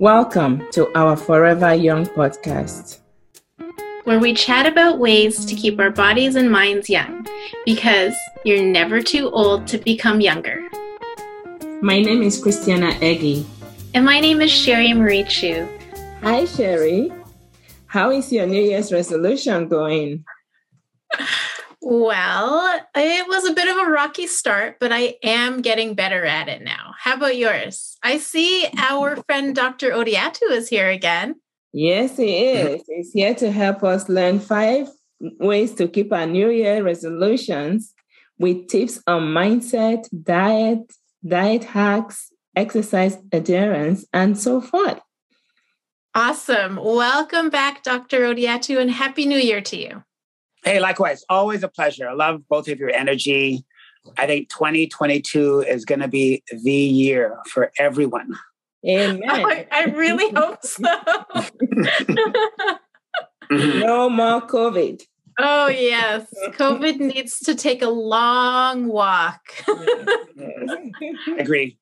Welcome to our Forever Young podcast, where we chat about ways to keep our bodies and minds young because you're never too old to become younger. My name is Christiana Eggy. And my name is Sherry Marie Chu. Hi, Sherry. How is your New Year's resolution going? Well, it was a bit of a rocky start, but I am getting better at it now. How about yours? I see our friend Dr. Odiatu is here again. Yes, he mm-hmm. is. He's here to help us learn five ways to keep our New Year resolutions with tips on mindset, diet, diet hacks, exercise adherence, and so forth. Awesome. Welcome back, Dr. Odiatu, and Happy New Year to you. Hey, likewise. Always a pleasure. I love both of your energy. I think 2022 is going to be the year for everyone. Amen. I, I really hope so. Mm-hmm. no more COVID. Oh, yes. COVID needs to take a long walk. Agree.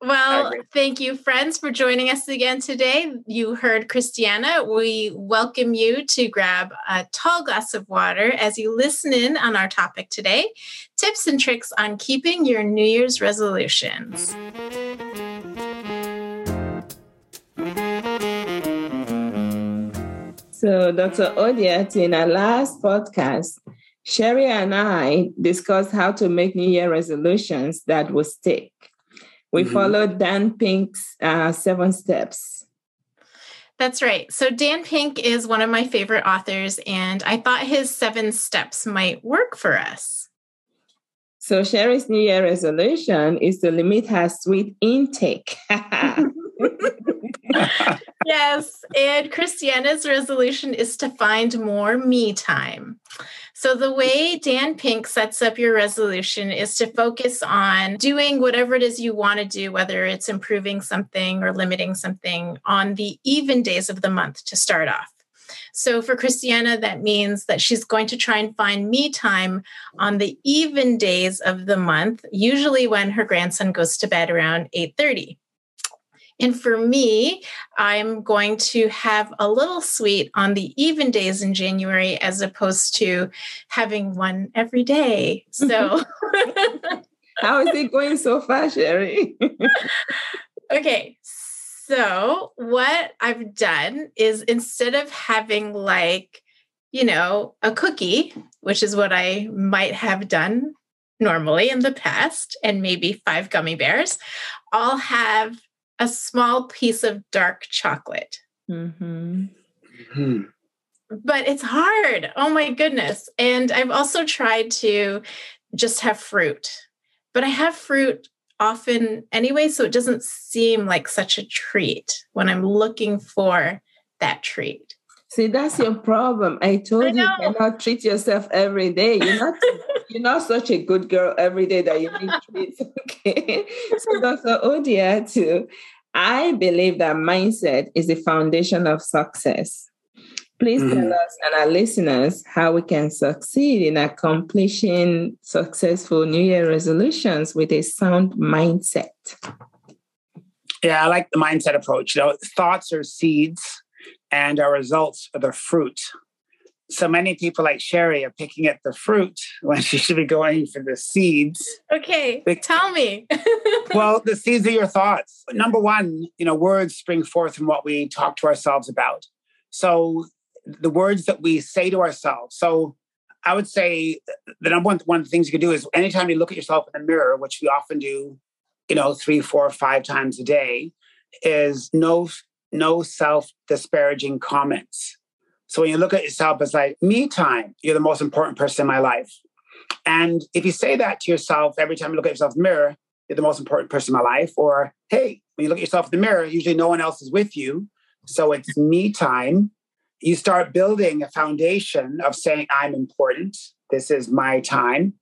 Well, thank you, friends, for joining us again today. You heard Christiana. We welcome you to grab a tall glass of water as you listen in on our topic today tips and tricks on keeping your New Year's resolutions. So, Dr. Odiat, in our last podcast, Sherry and I discussed how to make New Year resolutions that will stick. We mm-hmm. followed Dan Pink's uh, seven steps. That's right. So, Dan Pink is one of my favorite authors, and I thought his seven steps might work for us. So, Sherry's New Year resolution is to limit her sweet intake. yes. And Christiana's resolution is to find more me time. So, the way Dan Pink sets up your resolution is to focus on doing whatever it is you want to do, whether it's improving something or limiting something on the even days of the month to start off. So for Christiana, that means that she's going to try and find me time on the even days of the month, usually when her grandson goes to bed around 8:30. And for me, I'm going to have a little sweet on the even days in January as opposed to having one every day. So, mm-hmm. how is it going so far, Sherry? okay. So, what I've done is instead of having like, you know, a cookie, which is what I might have done normally in the past, and maybe five gummy bears, I'll have a small piece of dark chocolate. Mm-hmm. Mm-hmm. But it's hard. Oh my goodness. And I've also tried to just have fruit, but I have fruit often anyway, so it doesn't seem like such a treat when I'm looking for that treat. See, that's your problem. I told I you you cannot treat yourself every day. You're not you're not such a good girl every day that you need treats. Okay. so Dr. Odiatu. I believe that mindset is the foundation of success. Please mm-hmm. tell us and our listeners how we can succeed in accomplishing successful New Year resolutions with a sound mindset. Yeah, I like the mindset approach. You know, thoughts are seeds and our results are the fruit. So many people like Sherry are picking at the fruit when she should be going for the seeds. Okay, tell me. well, the seeds are your thoughts. Number one, you know, words spring forth from what we talk to ourselves about. So the words that we say to ourselves. So I would say the number one one of the things you can do is anytime you look at yourself in the mirror, which we often do, you know, three, four, five times a day, is no no self disparaging comments. So when you look at yourself as like me time, you're the most important person in my life. And if you say that to yourself every time you look at yourself in the mirror, you're the most important person in my life. Or hey, when you look at yourself in the mirror, usually no one else is with you. So it's me time. You start building a foundation of saying, I'm important. This is my time.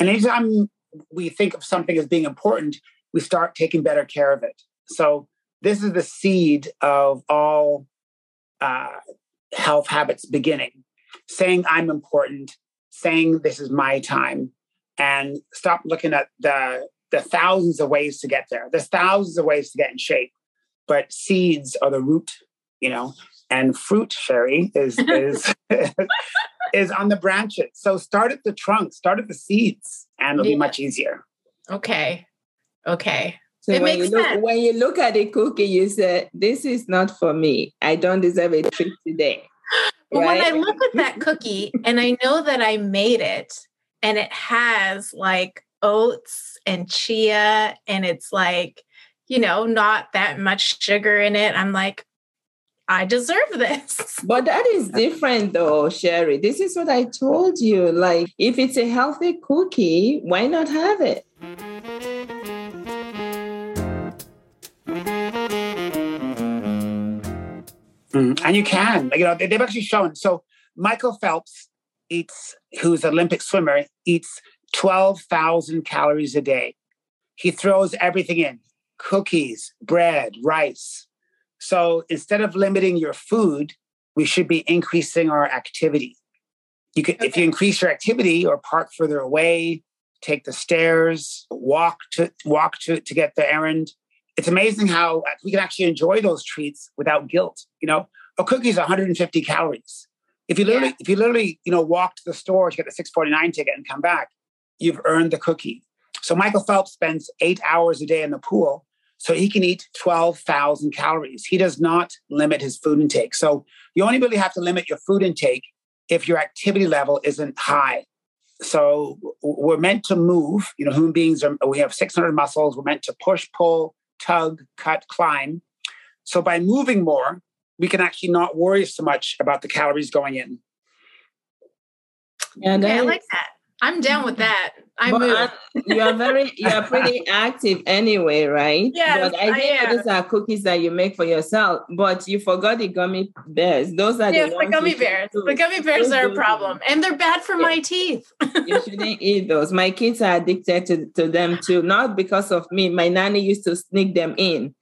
And anytime we think of something as being important, we start taking better care of it. So this is the seed of all uh, health habits beginning. Saying I'm important, saying this is my time, and stop looking at the the thousands of ways to get there. There's thousands of ways to get in shape. but seeds are the root, you know, and fruit, Sherry, is is is on the branches. So start at the trunk, start at the seeds, and it'll yeah. be much easier. Okay. Okay. So it when you look sense. when you look at a cookie, you say, This is not for me. I don't deserve a treat today. But right? when I look at that cookie and I know that I made it and it has like oats and chia and it's like, you know, not that much sugar in it, I'm like, I deserve this. But that is different though, Sherry. This is what I told you. Like, if it's a healthy cookie, why not have it? Mm, and you can, you know, they've actually shown. So Michael Phelps eats, who's an Olympic swimmer, eats 12,000 calories a day. He throws everything in cookies, bread, rice. So instead of limiting your food, we should be increasing our activity. You could, okay. if you increase your activity or park further away, take the stairs, walk to walk to to get the errand. It's amazing how uh, we can actually enjoy those treats without guilt. You know, a cookie is 150 calories. If you literally, yeah. if you literally, you know, walk to the store to get the 649 ticket and come back, you've earned the cookie. So Michael Phelps spends eight hours a day in the pool so he can eat 12,000 calories. He does not limit his food intake. So you only really have to limit your food intake if your activity level isn't high. So we're meant to move. You know, human beings are, we have 600 muscles. We're meant to push, pull, tug, cut, climb. So by moving more, we can actually not worry so much about the calories going in. Yeah, okay, I like that. I'm down with that. I move. you are very, you are pretty active anyway, right? Yeah. But I think I those are cookies that you make for yourself. But you forgot the gummy bears. Those are yes, the, the gummy bears. The gummy bears are a problem, and they're bad for yeah. my teeth. you shouldn't eat those. My kids are addicted to, to them too. Not because of me. My nanny used to sneak them in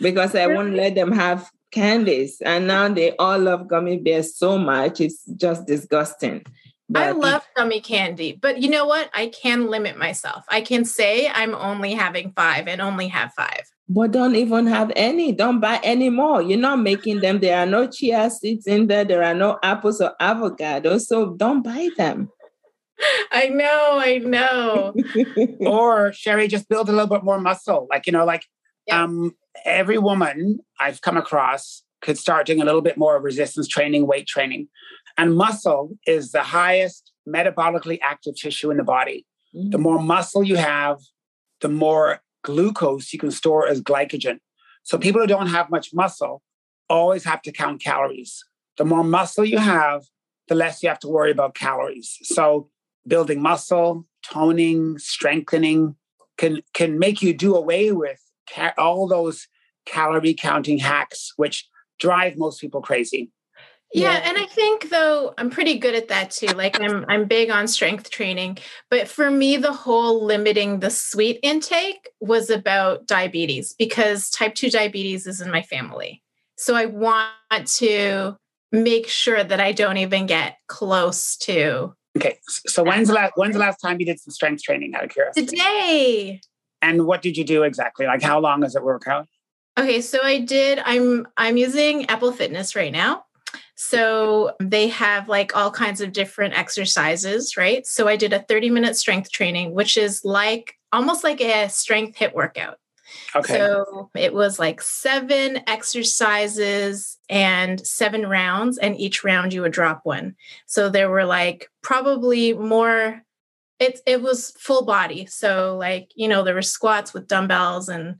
because I won't let them have candies, and now they all love gummy bears so much. It's just disgusting. But I love gummy candy, but you know what? I can limit myself. I can say I'm only having five and only have five. But don't even have any. Don't buy any more. You're not making them. There are no chia seeds in there. There are no apples or avocados. So don't buy them. I know, I know. or Sherry, just build a little bit more muscle. Like, you know, like yeah. um every woman I've come across could start doing a little bit more resistance training, weight training. And muscle is the highest metabolically active tissue in the body. Mm-hmm. The more muscle you have, the more glucose you can store as glycogen. So people who don't have much muscle always have to count calories. The more muscle you have, the less you have to worry about calories. So building muscle, toning, strengthening can can make you do away with ca- all those calorie counting hacks which drive most people crazy. Yeah, yeah, and I think though I'm pretty good at that too. Like I'm I'm big on strength training, but for me the whole limiting the sweet intake was about diabetes because type 2 diabetes is in my family. So I want to make sure that I don't even get close to Okay. So when's the last when's the last time you did some strength training out of curiosity? Today. And what did you do exactly? Like how long does it work out? Okay, so I did I'm I'm using Apple Fitness right now. So they have like all kinds of different exercises, right? So I did a 30 minute strength training, which is like almost like a strength HIIT workout. Okay. So it was like seven exercises and seven rounds, and each round you would drop one. So there were like probably more. It it was full body. So like you know there were squats with dumbbells and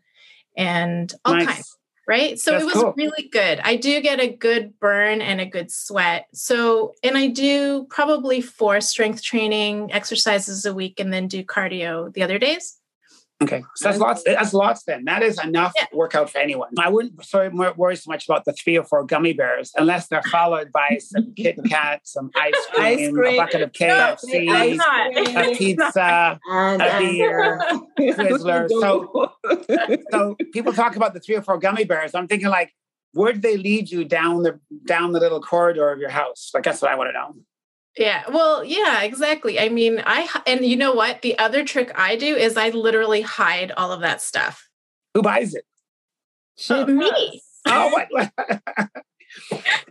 and all nice. kinds right? So That's it was cool. really good. I do get a good burn and a good sweat. So, and I do probably four strength training exercises a week and then do cardio the other days. Okay, so that's lots. That's lots. Then that is enough yeah. workout for anyone. I wouldn't sorry worry so much about the three or four gummy bears unless they're followed by some Kit Kat, some ice cream, ice cream. a bucket of KFC, no, a pizza, a beer, Twizzlers. So, so people talk about the three or four gummy bears. I'm thinking like, where do they lead you down the down the little corridor of your house? Like that's what I want to know. Yeah. Well, yeah, exactly. I mean, I, and you know what? The other trick I do is I literally hide all of that stuff. Who buys it? Uh, me. Oh, what?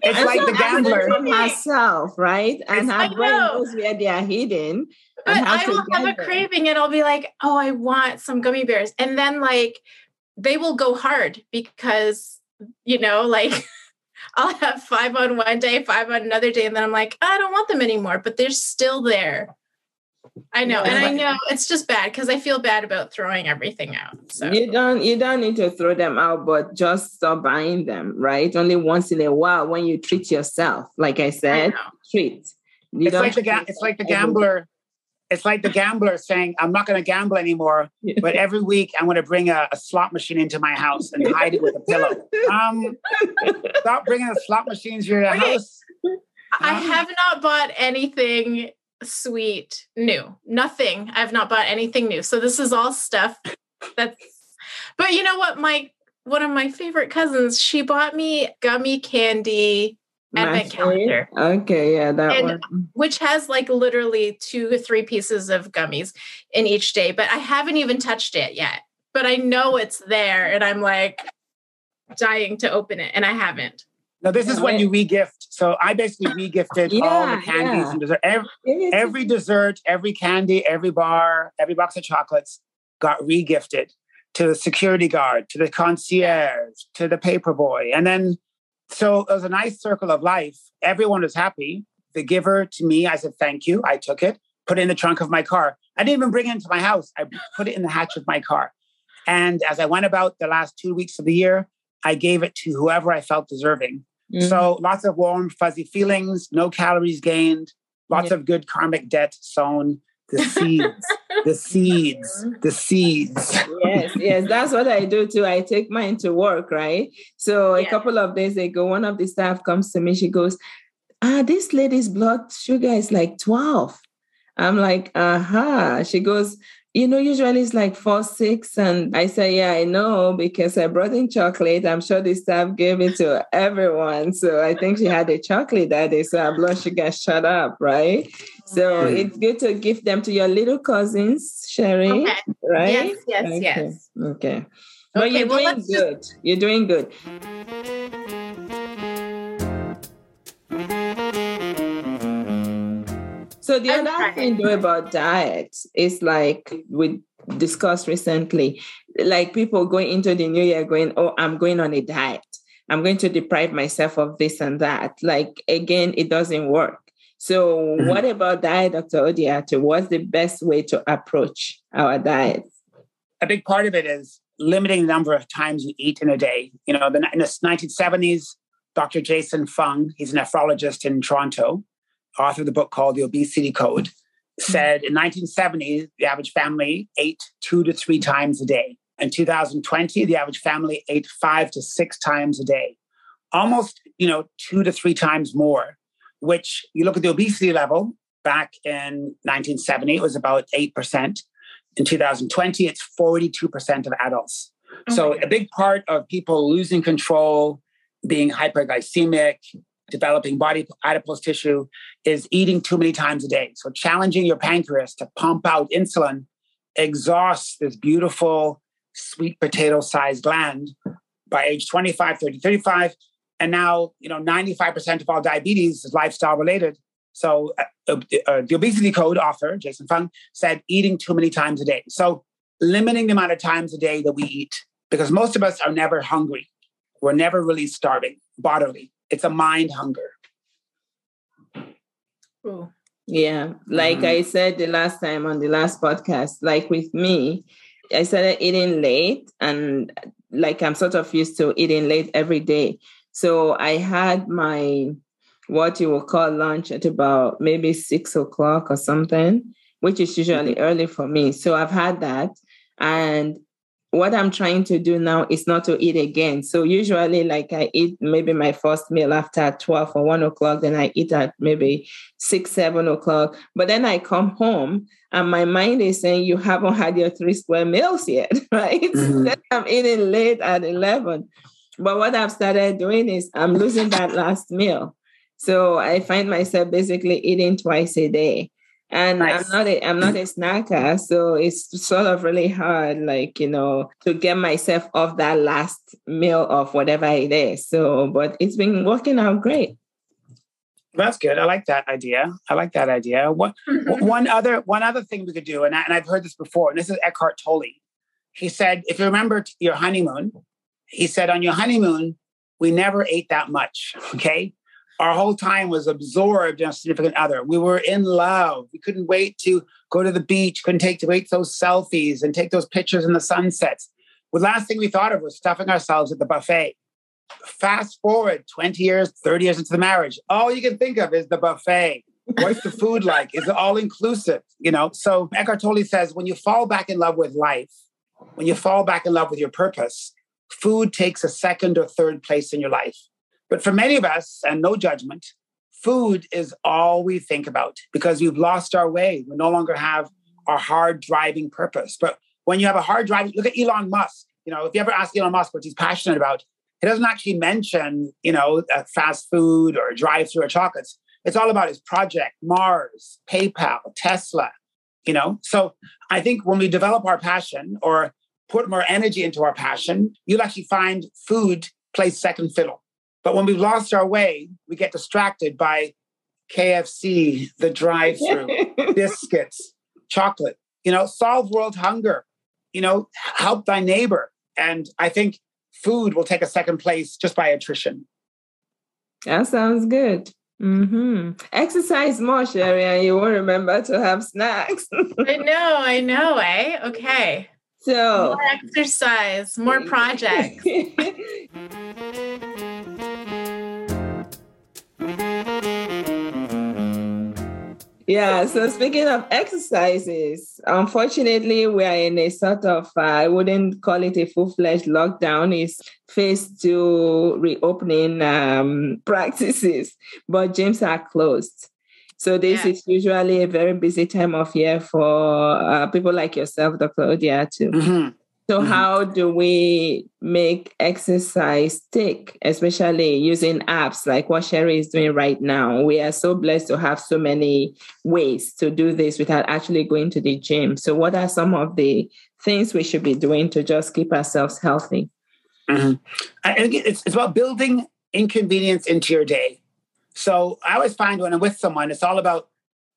it's like the gambler myself, right? And her brain knows where they are hidden. But I will have a them. craving and I'll be like, oh, I want some gummy bears. And then like they will go hard because, you know, like I'll have five on one day, five on another day, and then I'm like, I don't want them anymore, but they're still there. I know, and I know it's just bad because I feel bad about throwing everything out. So you don't you don't need to throw them out, but just stop buying them, right? Only once in a while when you treat yourself. Like I said, I treat. You it's like the ga- it's like the gambler. It's like the gambler saying, "I'm not going to gamble anymore, but every week I'm going to bring a, a, slot machine into my house and hide it with a pillow." Um, stop bringing the slot machines to your okay. house. I have not bought anything sweet new. Nothing. I've not bought anything new. So this is all stuff that's but you know what? My one of my favorite cousins, she bought me gummy candy advent calendar. Okay, yeah, that and, one. Which has like literally two or three pieces of gummies in each day, but I haven't even touched it yet. But I know it's there and I'm like dying to open it and I haven't. No, this is when you regift. So I basically regifted yeah, all the candies yeah. and dessert. Every, every dessert, every candy, every bar, every box of chocolates got regifted to the security guard, to the concierge, to the paper boy. And then, so it was a nice circle of life. Everyone was happy. The giver to me, I said, thank you. I took it, put it in the trunk of my car. I didn't even bring it into my house. I put it in the hatch of my car. And as I went about the last two weeks of the year, I gave it to whoever I felt deserving. Mm-hmm. So lots of warm, fuzzy feelings, no calories gained, lots yeah. of good karmic debt sown. The seeds, the seeds, the seeds. yes, yes, that's what I do too. I take mine to work, right? So a couple of days ago, one of the staff comes to me. She goes, "Ah, this lady's blood sugar is like 12." I'm like, "Aha!" She goes, you know, usually it's like four, six. And I say, yeah, I know because I brought in chocolate. I'm sure the staff gave it to everyone. So I think she had a chocolate that day. So our blood sugar shut up, right? So it's good to give them to your little cousins, Sherry, okay. right? Yes, yes, okay. yes. Okay. But you're well, doing good. Just... You're doing good. So the I'm other trying. thing though about diet is like we discussed recently, like people going into the new year going, oh, I'm going on a diet. I'm going to deprive myself of this and that. Like again, it doesn't work. So mm-hmm. what about diet, Dr. Odiatu? What's the best way to approach our diet? A big part of it is limiting the number of times you eat in a day. You know, in the 1970s, Dr. Jason Fung, he's a nephrologist in Toronto, author of the book called The Obesity Code, said in 1970, the average family ate two to three times a day. In 2020, the average family ate five to six times a day, almost, you know, two to three times more, which you look at the obesity level back in 1970, it was about 8%. In 2020, it's 42% of adults. Oh so a big part of people losing control, being hyperglycemic, developing body adipose tissue is eating too many times a day. So challenging your pancreas to pump out insulin exhausts this beautiful sweet potato sized gland by age 25, 30, 35. And now, you know, 95% of all diabetes is lifestyle related. So uh, uh, uh, the obesity code author, Jason Fung, said eating too many times a day. So limiting the amount of times a day that we eat, because most of us are never hungry. We're never really starving bodily it's a mind hunger. Ooh. Yeah, like mm-hmm. I said the last time on the last podcast, like with me, I started eating late and like I'm sort of used to eating late every day. So I had my what you would call lunch at about maybe six o'clock or something, which is usually mm-hmm. early for me. So I've had that. And what I'm trying to do now is not to eat again. So usually, like I eat maybe my first meal after 12 or 1 o'clock, then I eat at maybe 6, 7 o'clock. But then I come home and my mind is saying, You haven't had your three square meals yet, right? Mm-hmm. I'm eating late at 11. But what I've started doing is I'm losing that last meal. So I find myself basically eating twice a day. And nice. i'm not a i'm not a snacker so it's sort of really hard like you know to get myself off that last meal of whatever it is so but it's been working out great that's good. I like that idea. I like that idea. What, one other one other thing we could do, and, I, and I've heard this before, and this is Eckhart Tolle. He said, if you remember your honeymoon, he said on your honeymoon, we never ate that much. Okay our whole time was absorbed in a significant other. We were in love. We couldn't wait to go to the beach, couldn't take to wait those selfies and take those pictures in the sunsets. The last thing we thought of was stuffing ourselves at the buffet. Fast forward 20 years, 30 years into the marriage, all you can think of is the buffet. What's the food like? Is it all inclusive? You know, so Eckhart Tolle says when you fall back in love with life, when you fall back in love with your purpose, food takes a second or third place in your life. But for many of us, and no judgment, food is all we think about because we've lost our way. We no longer have our hard driving purpose. But when you have a hard driving, look at Elon Musk. You know, if you ever ask Elon Musk what he's passionate about, he doesn't actually mention, you know, fast food or drive through or chocolates. It's all about his project, Mars, PayPal, Tesla, you know. So I think when we develop our passion or put more energy into our passion, you'll actually find food plays second fiddle. But when we've lost our way, we get distracted by KFC, the drive through, biscuits, chocolate. You know, solve world hunger, you know, help thy neighbor. And I think food will take a second place just by attrition. That sounds good. Mm-hmm. Exercise more, Sherry, and you will remember to have snacks. I know, I know, eh? Okay. So more exercise, more projects. Yeah, so speaking of exercises, unfortunately, we are in a sort of, uh, I wouldn't call it a full fledged lockdown, it's phase two reopening um, practices, but gyms are closed. So this yeah. is usually a very busy time of year for uh, people like yourself, Dr. Odiatu. Mm-hmm. So, mm-hmm. how do we make exercise stick, especially using apps like what Sherry is doing right now? We are so blessed to have so many ways to do this without actually going to the gym. So, what are some of the things we should be doing to just keep ourselves healthy? Mm-hmm. I think it's, it's about building inconvenience into your day. So, I always find when I'm with someone, it's all about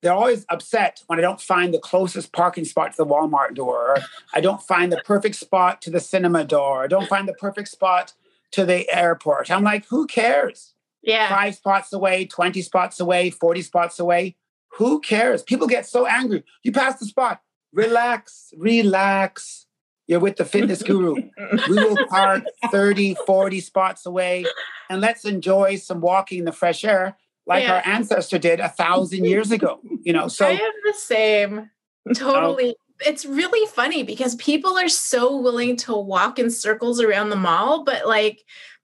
they're always upset when I don't find the closest parking spot to the Walmart door. I don't find the perfect spot to the cinema door. I don't find the perfect spot to the airport. I'm like, who cares? Yeah. Five spots away, 20 spots away, 40 spots away. Who cares? People get so angry. You pass the spot. Relax, relax. You're with the fitness guru. we will park 30, 40 spots away and let's enjoy some walking in the fresh air like yeah. our ancestor did a thousand years ago. You know, so I am the same. Totally. it's really funny because people are so willing to walk in circles around the mall, but like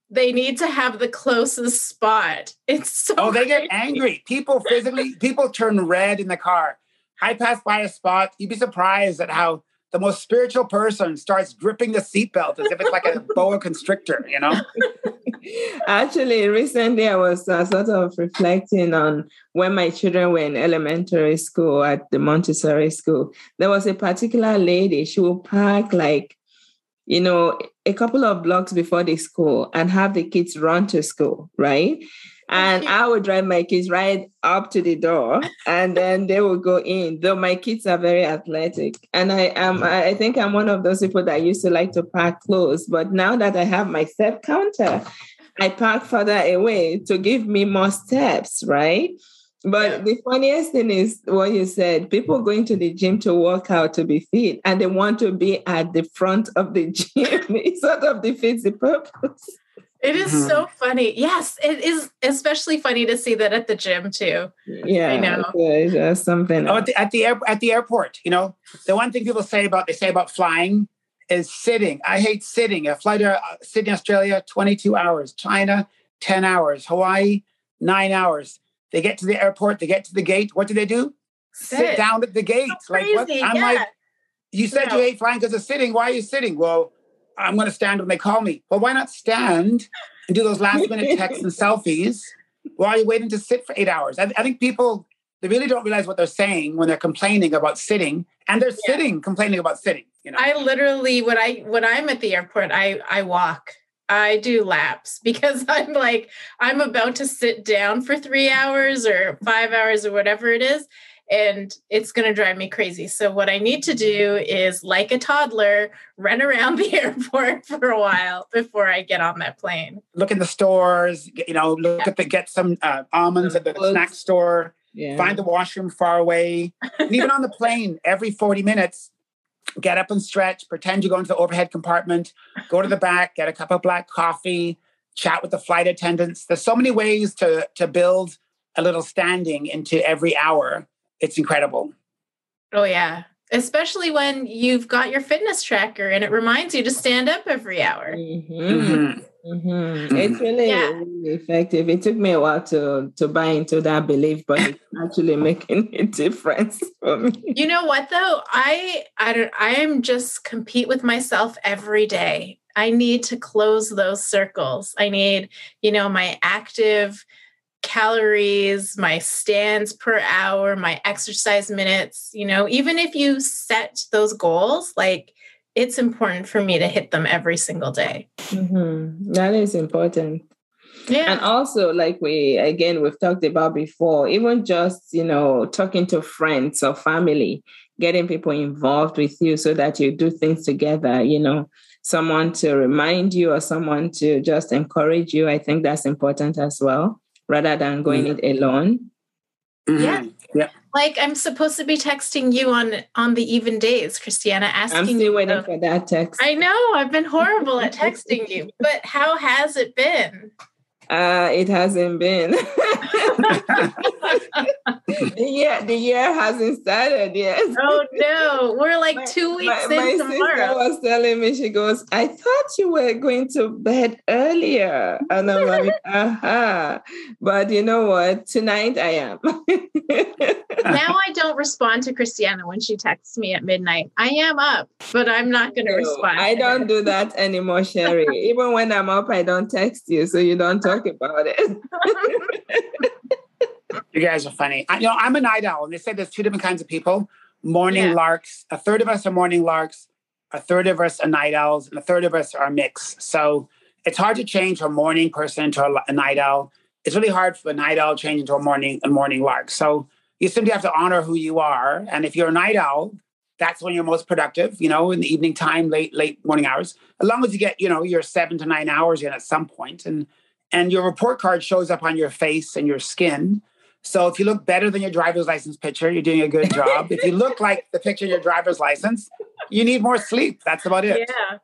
they need to have the closest spot. It's so Oh, they get angry. People physically people turn red in the car. I pass by a spot, you'd be surprised at how the most spiritual person starts gripping the seatbelt as if it's like a boa constrictor, you know? Actually, recently I was uh, sort of reflecting on when my children were in elementary school at the Montessori school. There was a particular lady, she would park like, you know, a couple of blocks before the school and have the kids run to school, right? And I would drive my kids right up to the door and then they will go in, though my kids are very athletic. And I am mm-hmm. I think I'm one of those people that used to like to park close. But now that I have my step counter, I park further away to give me more steps, right? But yeah. the funniest thing is what you said people going to the gym to work out to be fit and they want to be at the front of the gym. it sort of defeats the purpose. It is mm-hmm. so funny. Yes, it is especially funny to see that at the gym too. Yeah, I know. That's something. Oh, at the, at the, air, at the airport, you know, the one thing people say about they say about flying is sitting. I hate sitting. A flight to uh, Sydney, Australia, 22 hours. China, 10 hours. Hawaii, nine hours. They get to the airport, they get to the gate. What do they do? Sit, Sit down at the gate. like what? I'm yeah. like, you said no. you hate flying because of sitting. Why are you sitting? Well, I'm going to stand when they call me. Well, why not stand and do those last minute texts and selfies while you're waiting to sit for eight hours? I, I think people they really don't realize what they're saying when they're complaining about sitting and they're yeah. sitting complaining about sitting you know i literally when i when i'm at the airport i i walk i do laps because i'm like i'm about to sit down for three hours or five hours or whatever it is and it's going to drive me crazy. So what I need to do is like a toddler run around the airport for a while before I get on that plane. Look in the stores, you know, look yeah. at the get some uh, almonds at the snack store. Yeah. Find the washroom far away. and even on the plane, every 40 minutes, get up and stretch, pretend you go into the overhead compartment, go to the back, get a cup of black coffee, chat with the flight attendants. There's so many ways to to build a little standing into every hour it's incredible. Oh yeah. Especially when you've got your fitness tracker and it reminds you to stand up every hour. Mm-hmm. Mm-hmm. Mm-hmm. It's really, yeah. really effective. It took me a while to to buy into that belief, but it's actually making a difference for me. You know what though? I I don't I am just compete with myself every day. I need to close those circles. I need, you know, my active calories, my stands per hour, my exercise minutes, you know, even if you set those goals, like it's important for me to hit them every single day. Mm-hmm. That is important. Yeah. And also, like we, again, we've talked about before, even just, you know, talking to friends or family, getting people involved with you so that you do things together, you know, someone to remind you or someone to just encourage you. I think that's important as well rather than going mm-hmm. it alone. Mm-hmm. Yeah. Yeah. Like I'm supposed to be texting you on on the even days, Christiana, asking I'm still you waiting for that text. I know I've been horrible at texting you, but how has it been? Uh, it hasn't been. the year the year hasn't started yet. Oh no, we're like my, two weeks my, in my tomorrow. sister was telling me, she goes, "I thought you were going to bed earlier," and I'm like, "Aha!" Uh-huh. But you know what? Tonight I am. now I don't respond to Christiana when she texts me at midnight. I am up, but I'm not going to no, respond. I don't do that anymore, Sherry. Even when I'm up, I don't text you, so you don't talk talk about it. you guys are funny. I, you know, I'm a night owl, and they say there's two different kinds of people: morning yeah. larks. A third of us are morning larks. A third of us are night owls, and a third of us are mixed. So it's hard to change from a morning person into a, a night owl. It's really hard for a night owl to change into a morning a morning lark. So you simply have to honor who you are. And if you're a night owl, that's when you're most productive, you know, in the evening time, late, late morning hours. As long as you get, you know, your seven to nine hours in at some. And and your report card shows up on your face and your skin. So if you look better than your driver's license picture, you're doing a good job. if you look like the picture in your driver's license, you need more sleep. That's about it. Yeah.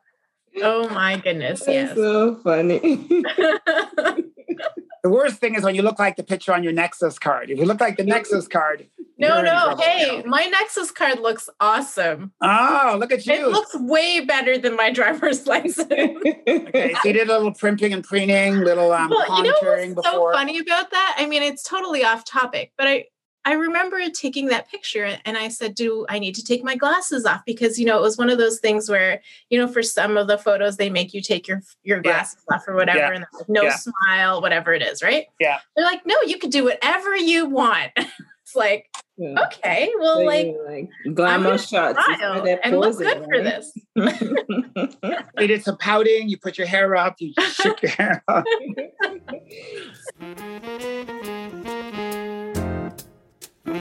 Oh my goodness. That's yes. So funny. The worst thing is when you look like the picture on your Nexus card. If you look like the Nexus card. No, no. Hey, my Nexus card looks awesome. Oh, look at you. It looks way better than my driver's license. okay, so you did a little primping and preening, little um, well, contouring you know what's before. so funny about that? I mean, it's totally off topic, but I I remember taking that picture and I said, Do I need to take my glasses off? Because, you know, it was one of those things where, you know, for some of the photos, they make you take your your glasses yeah. off or whatever, yeah. and like, no yeah. smile, whatever it is, right? Yeah. They're like, No, you can do whatever you want. it's like, okay, well, so like, like glamour shots and look good right? for this. you did some pouting, you put your hair up, you shook your hair up. So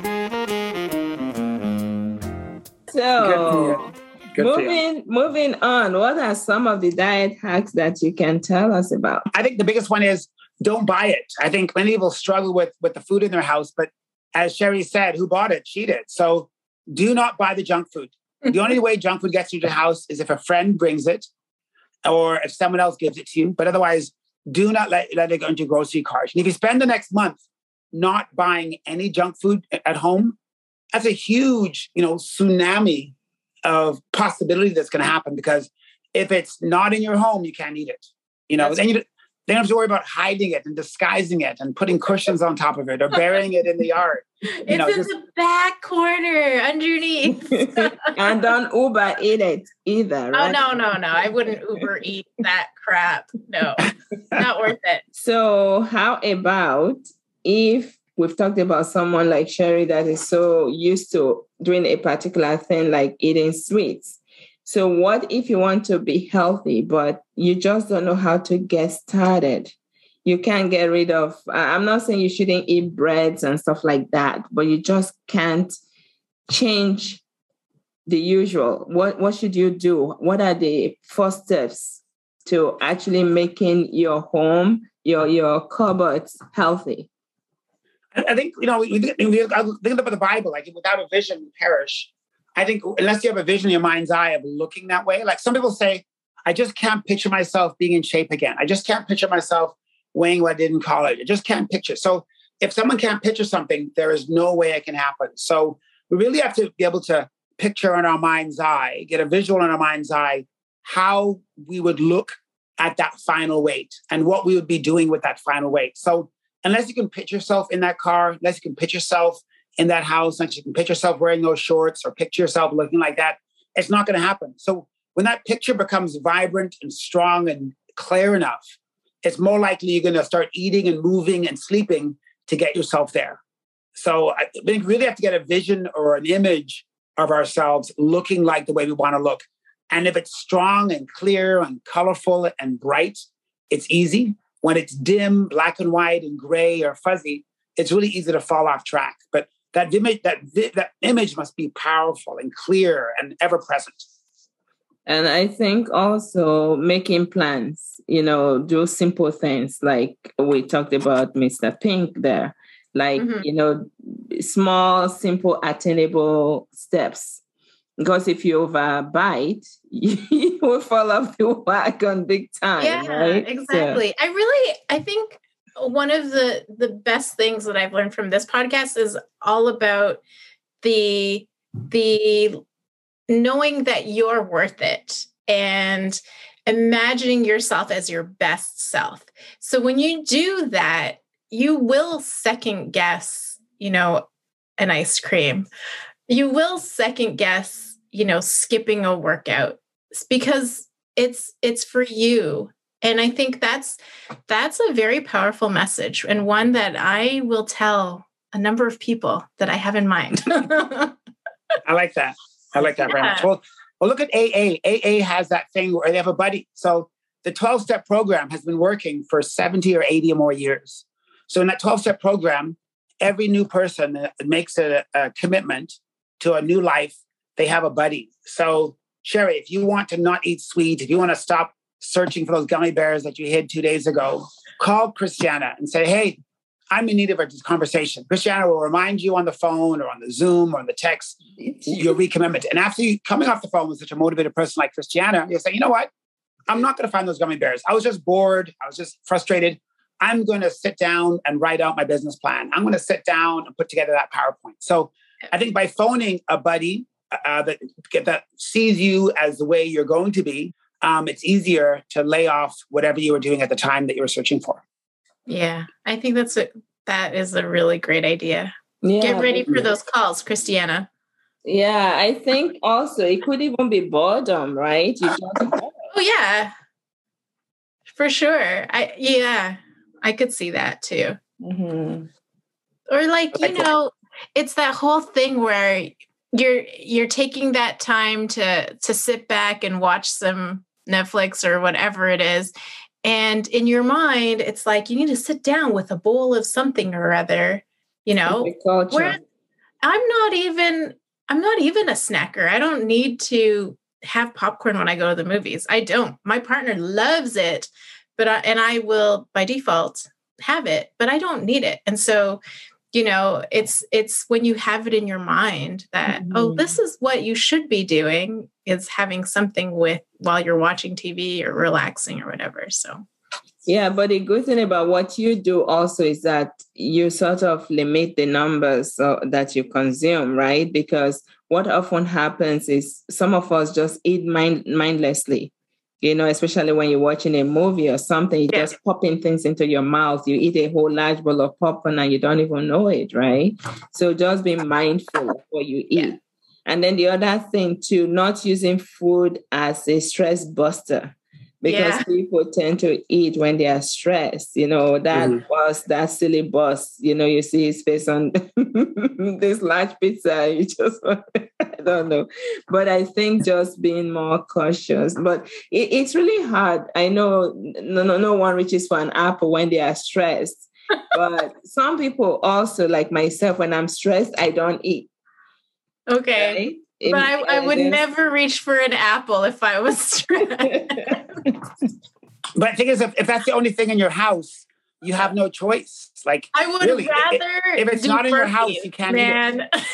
moving moving on, what are some of the diet hacks that you can tell us about? I think the biggest one is don't buy it. I think many people struggle with with the food in their house, but as Sherry said, who bought it? She did. So do not buy the junk food. the only way junk food gets you to the house is if a friend brings it or if someone else gives it to you. But otherwise, do not let, let it go into your grocery cart. And if you spend the next month not buying any junk food at home, that's a huge, you know, tsunami of possibility that's going to happen because if it's not in your home, you can't eat it. You know, that's then you then you have to worry about hiding it and disguising it and putting cushions on top of it or burying it in the yard. You it's know, in just, the back corner underneath. and don't Uber eat it either. Oh, right? Oh no, no, no. I wouldn't Uber eat that crap. No, not worth it. So how about if we've talked about someone like Sherry that is so used to doing a particular thing like eating sweets. So, what if you want to be healthy, but you just don't know how to get started? You can't get rid of, I'm not saying you shouldn't eat breads and stuff like that, but you just can't change the usual. What, what should you do? What are the first steps to actually making your home, your, your cupboards healthy? I think, you know, we, we, about the Bible, like without a vision, we perish. I think unless you have a vision in your mind's eye of looking that way, like some people say, I just can't picture myself being in shape again. I just can't picture myself weighing what I did in college. I just can't picture. So if someone can't picture something, there is no way it can happen. So we really have to be able to picture in our mind's eye, get a visual in our mind's eye, how we would look at that final weight and what we would be doing with that final weight. So unless you can picture yourself in that car, unless you can picture yourself in that house, unless you can picture yourself wearing those shorts or picture yourself looking like that, it's not going to happen. So when that picture becomes vibrant and strong and clear enough, it's more likely you're going to start eating and moving and sleeping to get yourself there. So I think we really have to get a vision or an image of ourselves looking like the way we want to look. And if it's strong and clear and colorful and bright, it's easy. When it's dim, black and white, and gray or fuzzy, it's really easy to fall off track. But that image, that that image must be powerful and clear and ever present. And I think also making plans, you know, do simple things like we talked about Mr. Pink there, like, mm-hmm. you know, small, simple, attainable steps because if you overbite, you will fall off the wagon big time. Yeah, right? exactly. So. I really, I think one of the the best things that I've learned from this podcast is all about the the knowing that you're worth it and imagining yourself as your best self. So when you do that, you will second guess, you know, an ice cream you will second guess, you know, skipping a workout because it's it's for you. And I think that's that's a very powerful message and one that I will tell a number of people that I have in mind. I like that. I like that yeah. very much. Well, well, look at AA. AA has that thing where they have a buddy. So the 12 step program has been working for 70 or 80 or more years. So in that 12 step program, every new person uh, makes a, a commitment to a new life, they have a buddy. So, Sherry, if you want to not eat sweet, if you want to stop searching for those gummy bears that you hid two days ago, call Christiana and say, hey, I'm in need of a conversation. Christiana will remind you on the phone or on the Zoom or on the text your recommitment. And after you coming off the phone with such a motivated person like Christiana, you'll say, you know what? I'm not going to find those gummy bears. I was just bored. I was just frustrated. I'm going to sit down and write out my business plan. I'm going to sit down and put together that PowerPoint. So I think by phoning a buddy uh, that that sees you as the way you're going to be, um, it's easier to lay off whatever you were doing at the time that you were searching for. Yeah, I think that's a that is a really great idea. Yeah, Get ready for those calls, Christiana. Yeah, I think also it could even be boredom, right? You oh yeah, for sure. I yeah, I could see that too. Mm-hmm. Or like you know, it's that whole thing where you're you're taking that time to to sit back and watch some Netflix or whatever it is. And in your mind it's like you need to sit down with a bowl of something or other you know? Where I'm not even I'm not even a snacker. I don't need to have popcorn when I go to the movies. I don't. My partner loves it but I, and I will by default have it but I don't need it. And so you know it's it's when you have it in your mind that oh, mm-hmm. oh this is what you should be doing is having something with while you're watching tv or relaxing or whatever so. Yeah but the good thing about what you do also is that you sort of limit the numbers uh, that you consume right? Because what often happens is some of us just eat mind- mindlessly you know, especially when you're watching a movie or something, you yeah. just popping things into your mouth. You eat a whole large bowl of popcorn and you don't even know it, right? So just be mindful of what you eat. Yeah. And then the other thing too, not using food as a stress buster. because yeah. people tend to eat when they are stressed. You know, that mm-hmm. boss, that silly boss, you know, you see his face on this large pizza. You just, I don't know. But I think just being more cautious. But it, it's really hard. I know no, no, no one reaches for an apple when they are stressed. but some people also, like myself, when I'm stressed, I don't eat. Okay. Right? but I, I would never reach for an apple if I was stressed. but the thing is, if, if that's the only thing in your house, you have no choice. Like I would really, rather if, if it's not in your house, you can't man. eat it.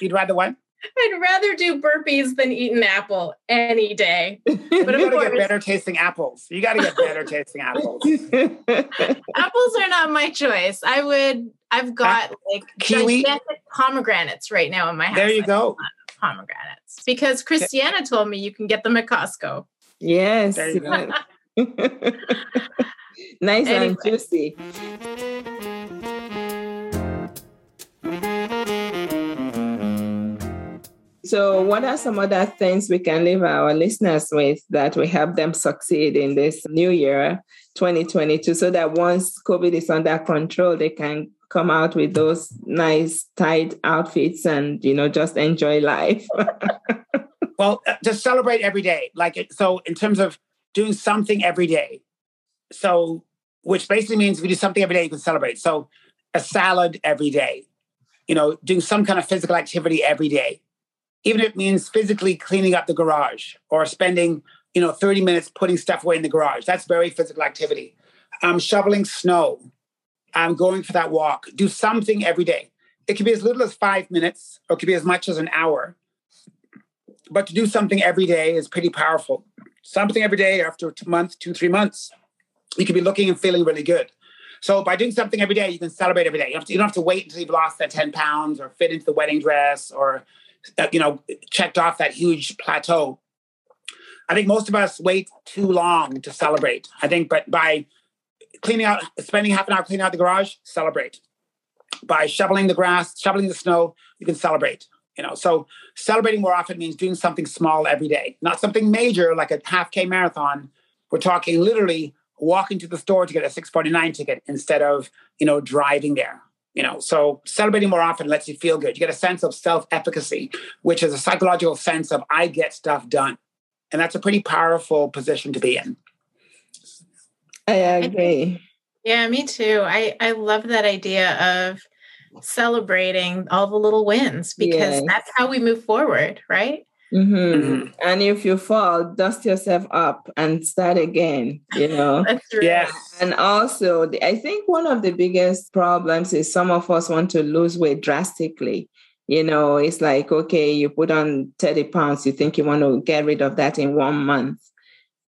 You'd rather what? I'd rather do burpees than eat an apple any day. But you gotta course, get better tasting apples. You gotta get better tasting apples. apples are not my choice. I would. I've uh, got like Kiwi? pomegranates right now in my house. There you go pomegranates because Christiana told me you can get them at Costco. Yes. nice anyway. and juicy. So, what are some other things we can leave our listeners with that will help them succeed in this new year, 2022, so that once COVID is under control, they can come out with those nice tight outfits and you know just enjoy life? Well uh, just celebrate every day. Like so in terms of doing something every day. So which basically means if you do something every day you can celebrate. So a salad every day. You know doing some kind of physical activity every day even if it means physically cleaning up the garage or spending you know 30 minutes putting stuff away in the garage that's very physical activity um, shoveling snow I'm going for that walk. Do something every day. It can be as little as five minutes, or it can be as much as an hour. But to do something every day is pretty powerful. Something every day after a month, two, three months, you can be looking and feeling really good. So by doing something every day, you can celebrate every day. You, to, you don't have to wait until you've lost that 10 pounds or fit into the wedding dress or, you know, checked off that huge plateau. I think most of us wait too long to celebrate. I think, but by cleaning out, spending half an hour cleaning out the garage, celebrate. By shoveling the grass, shoveling the snow, you can celebrate. You know, so celebrating more often means doing something small every day, not something major like a half K marathon. We're talking literally walking to the store to get a 649 ticket instead of, you know, driving there. You know, so celebrating more often lets you feel good. You get a sense of self-efficacy, which is a psychological sense of I get stuff done. And that's a pretty powerful position to be in. I agree. yeah, me too. I, I love that idea of celebrating all the little wins because yes. that's how we move forward, right? Mm-hmm. Mm-hmm. And if you fall, dust yourself up and start again, you know? Yes. And also, I think one of the biggest problems is some of us want to lose weight drastically. You know, it's like, okay, you put on 30 pounds, you think you want to get rid of that in one month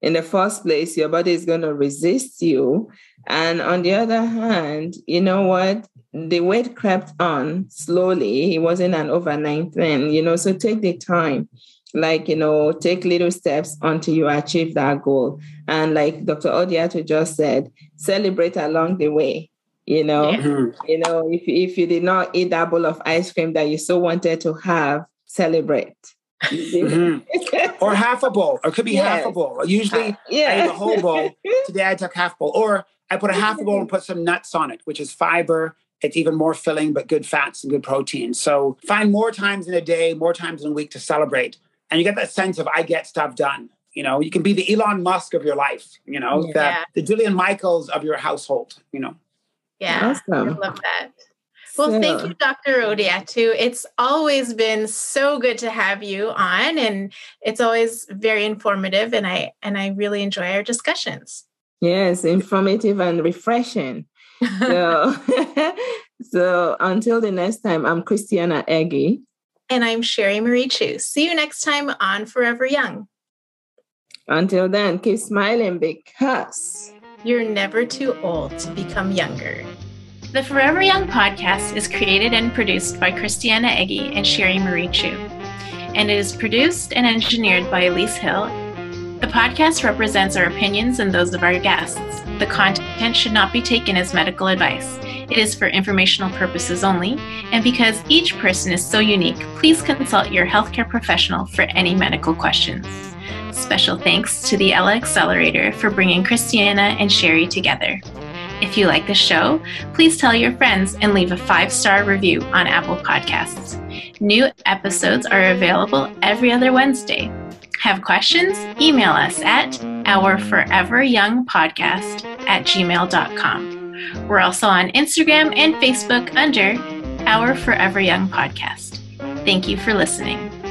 in the first place, your body is going to resist you. And on the other hand, you know what? The weight crept on slowly. It wasn't an overnight thing, you know. So take the time, like, you know, take little steps until you achieve that goal. And like Dr. Odiatu just said, celebrate along the way. You know, yeah. you know, if if you did not eat that bowl of ice cream that you so wanted to have, celebrate mm-hmm. or half a bowl, or it could be yes. half a bowl. Usually, yeah. I eat a whole bowl. Today, I took half bowl, or I put a half a bowl and put some nuts on it, which is fiber. It's even more filling, but good fats and good protein. So find more times in a day, more times in a week to celebrate, and you get that sense of I get stuff done. You know, you can be the Elon Musk of your life. You know, yeah. the, the Jillian Michaels of your household. You know. Yeah, awesome. I love that. Well, so. thank you, Dr. Odiatu. It's always been so good to have you on, and it's always very informative, and I and I really enjoy our discussions. Yes, informative and refreshing. so, so until the next time, I'm Christiana Eggy. And I'm Sherry Marie Chu. See you next time on Forever Young. Until then, keep smiling because you're never too old to become younger. The Forever Young podcast is created and produced by Christiana Eggy and Sherry Marie Chu, and it is produced and engineered by Elise Hill. The podcast represents our opinions and those of our guests. The content should not be taken as medical advice. It is for informational purposes only, and because each person is so unique, please consult your healthcare professional for any medical questions. Special thanks to the Ella Accelerator for bringing Christiana and Sherry together. If you like the show, please tell your friends and leave a five star review on Apple Podcasts. New episodes are available every other Wednesday. Have questions? Email us at ourforeveryoungpodcast at gmail.com. We're also on Instagram and Facebook under Our Forever Young Podcast. Thank you for listening.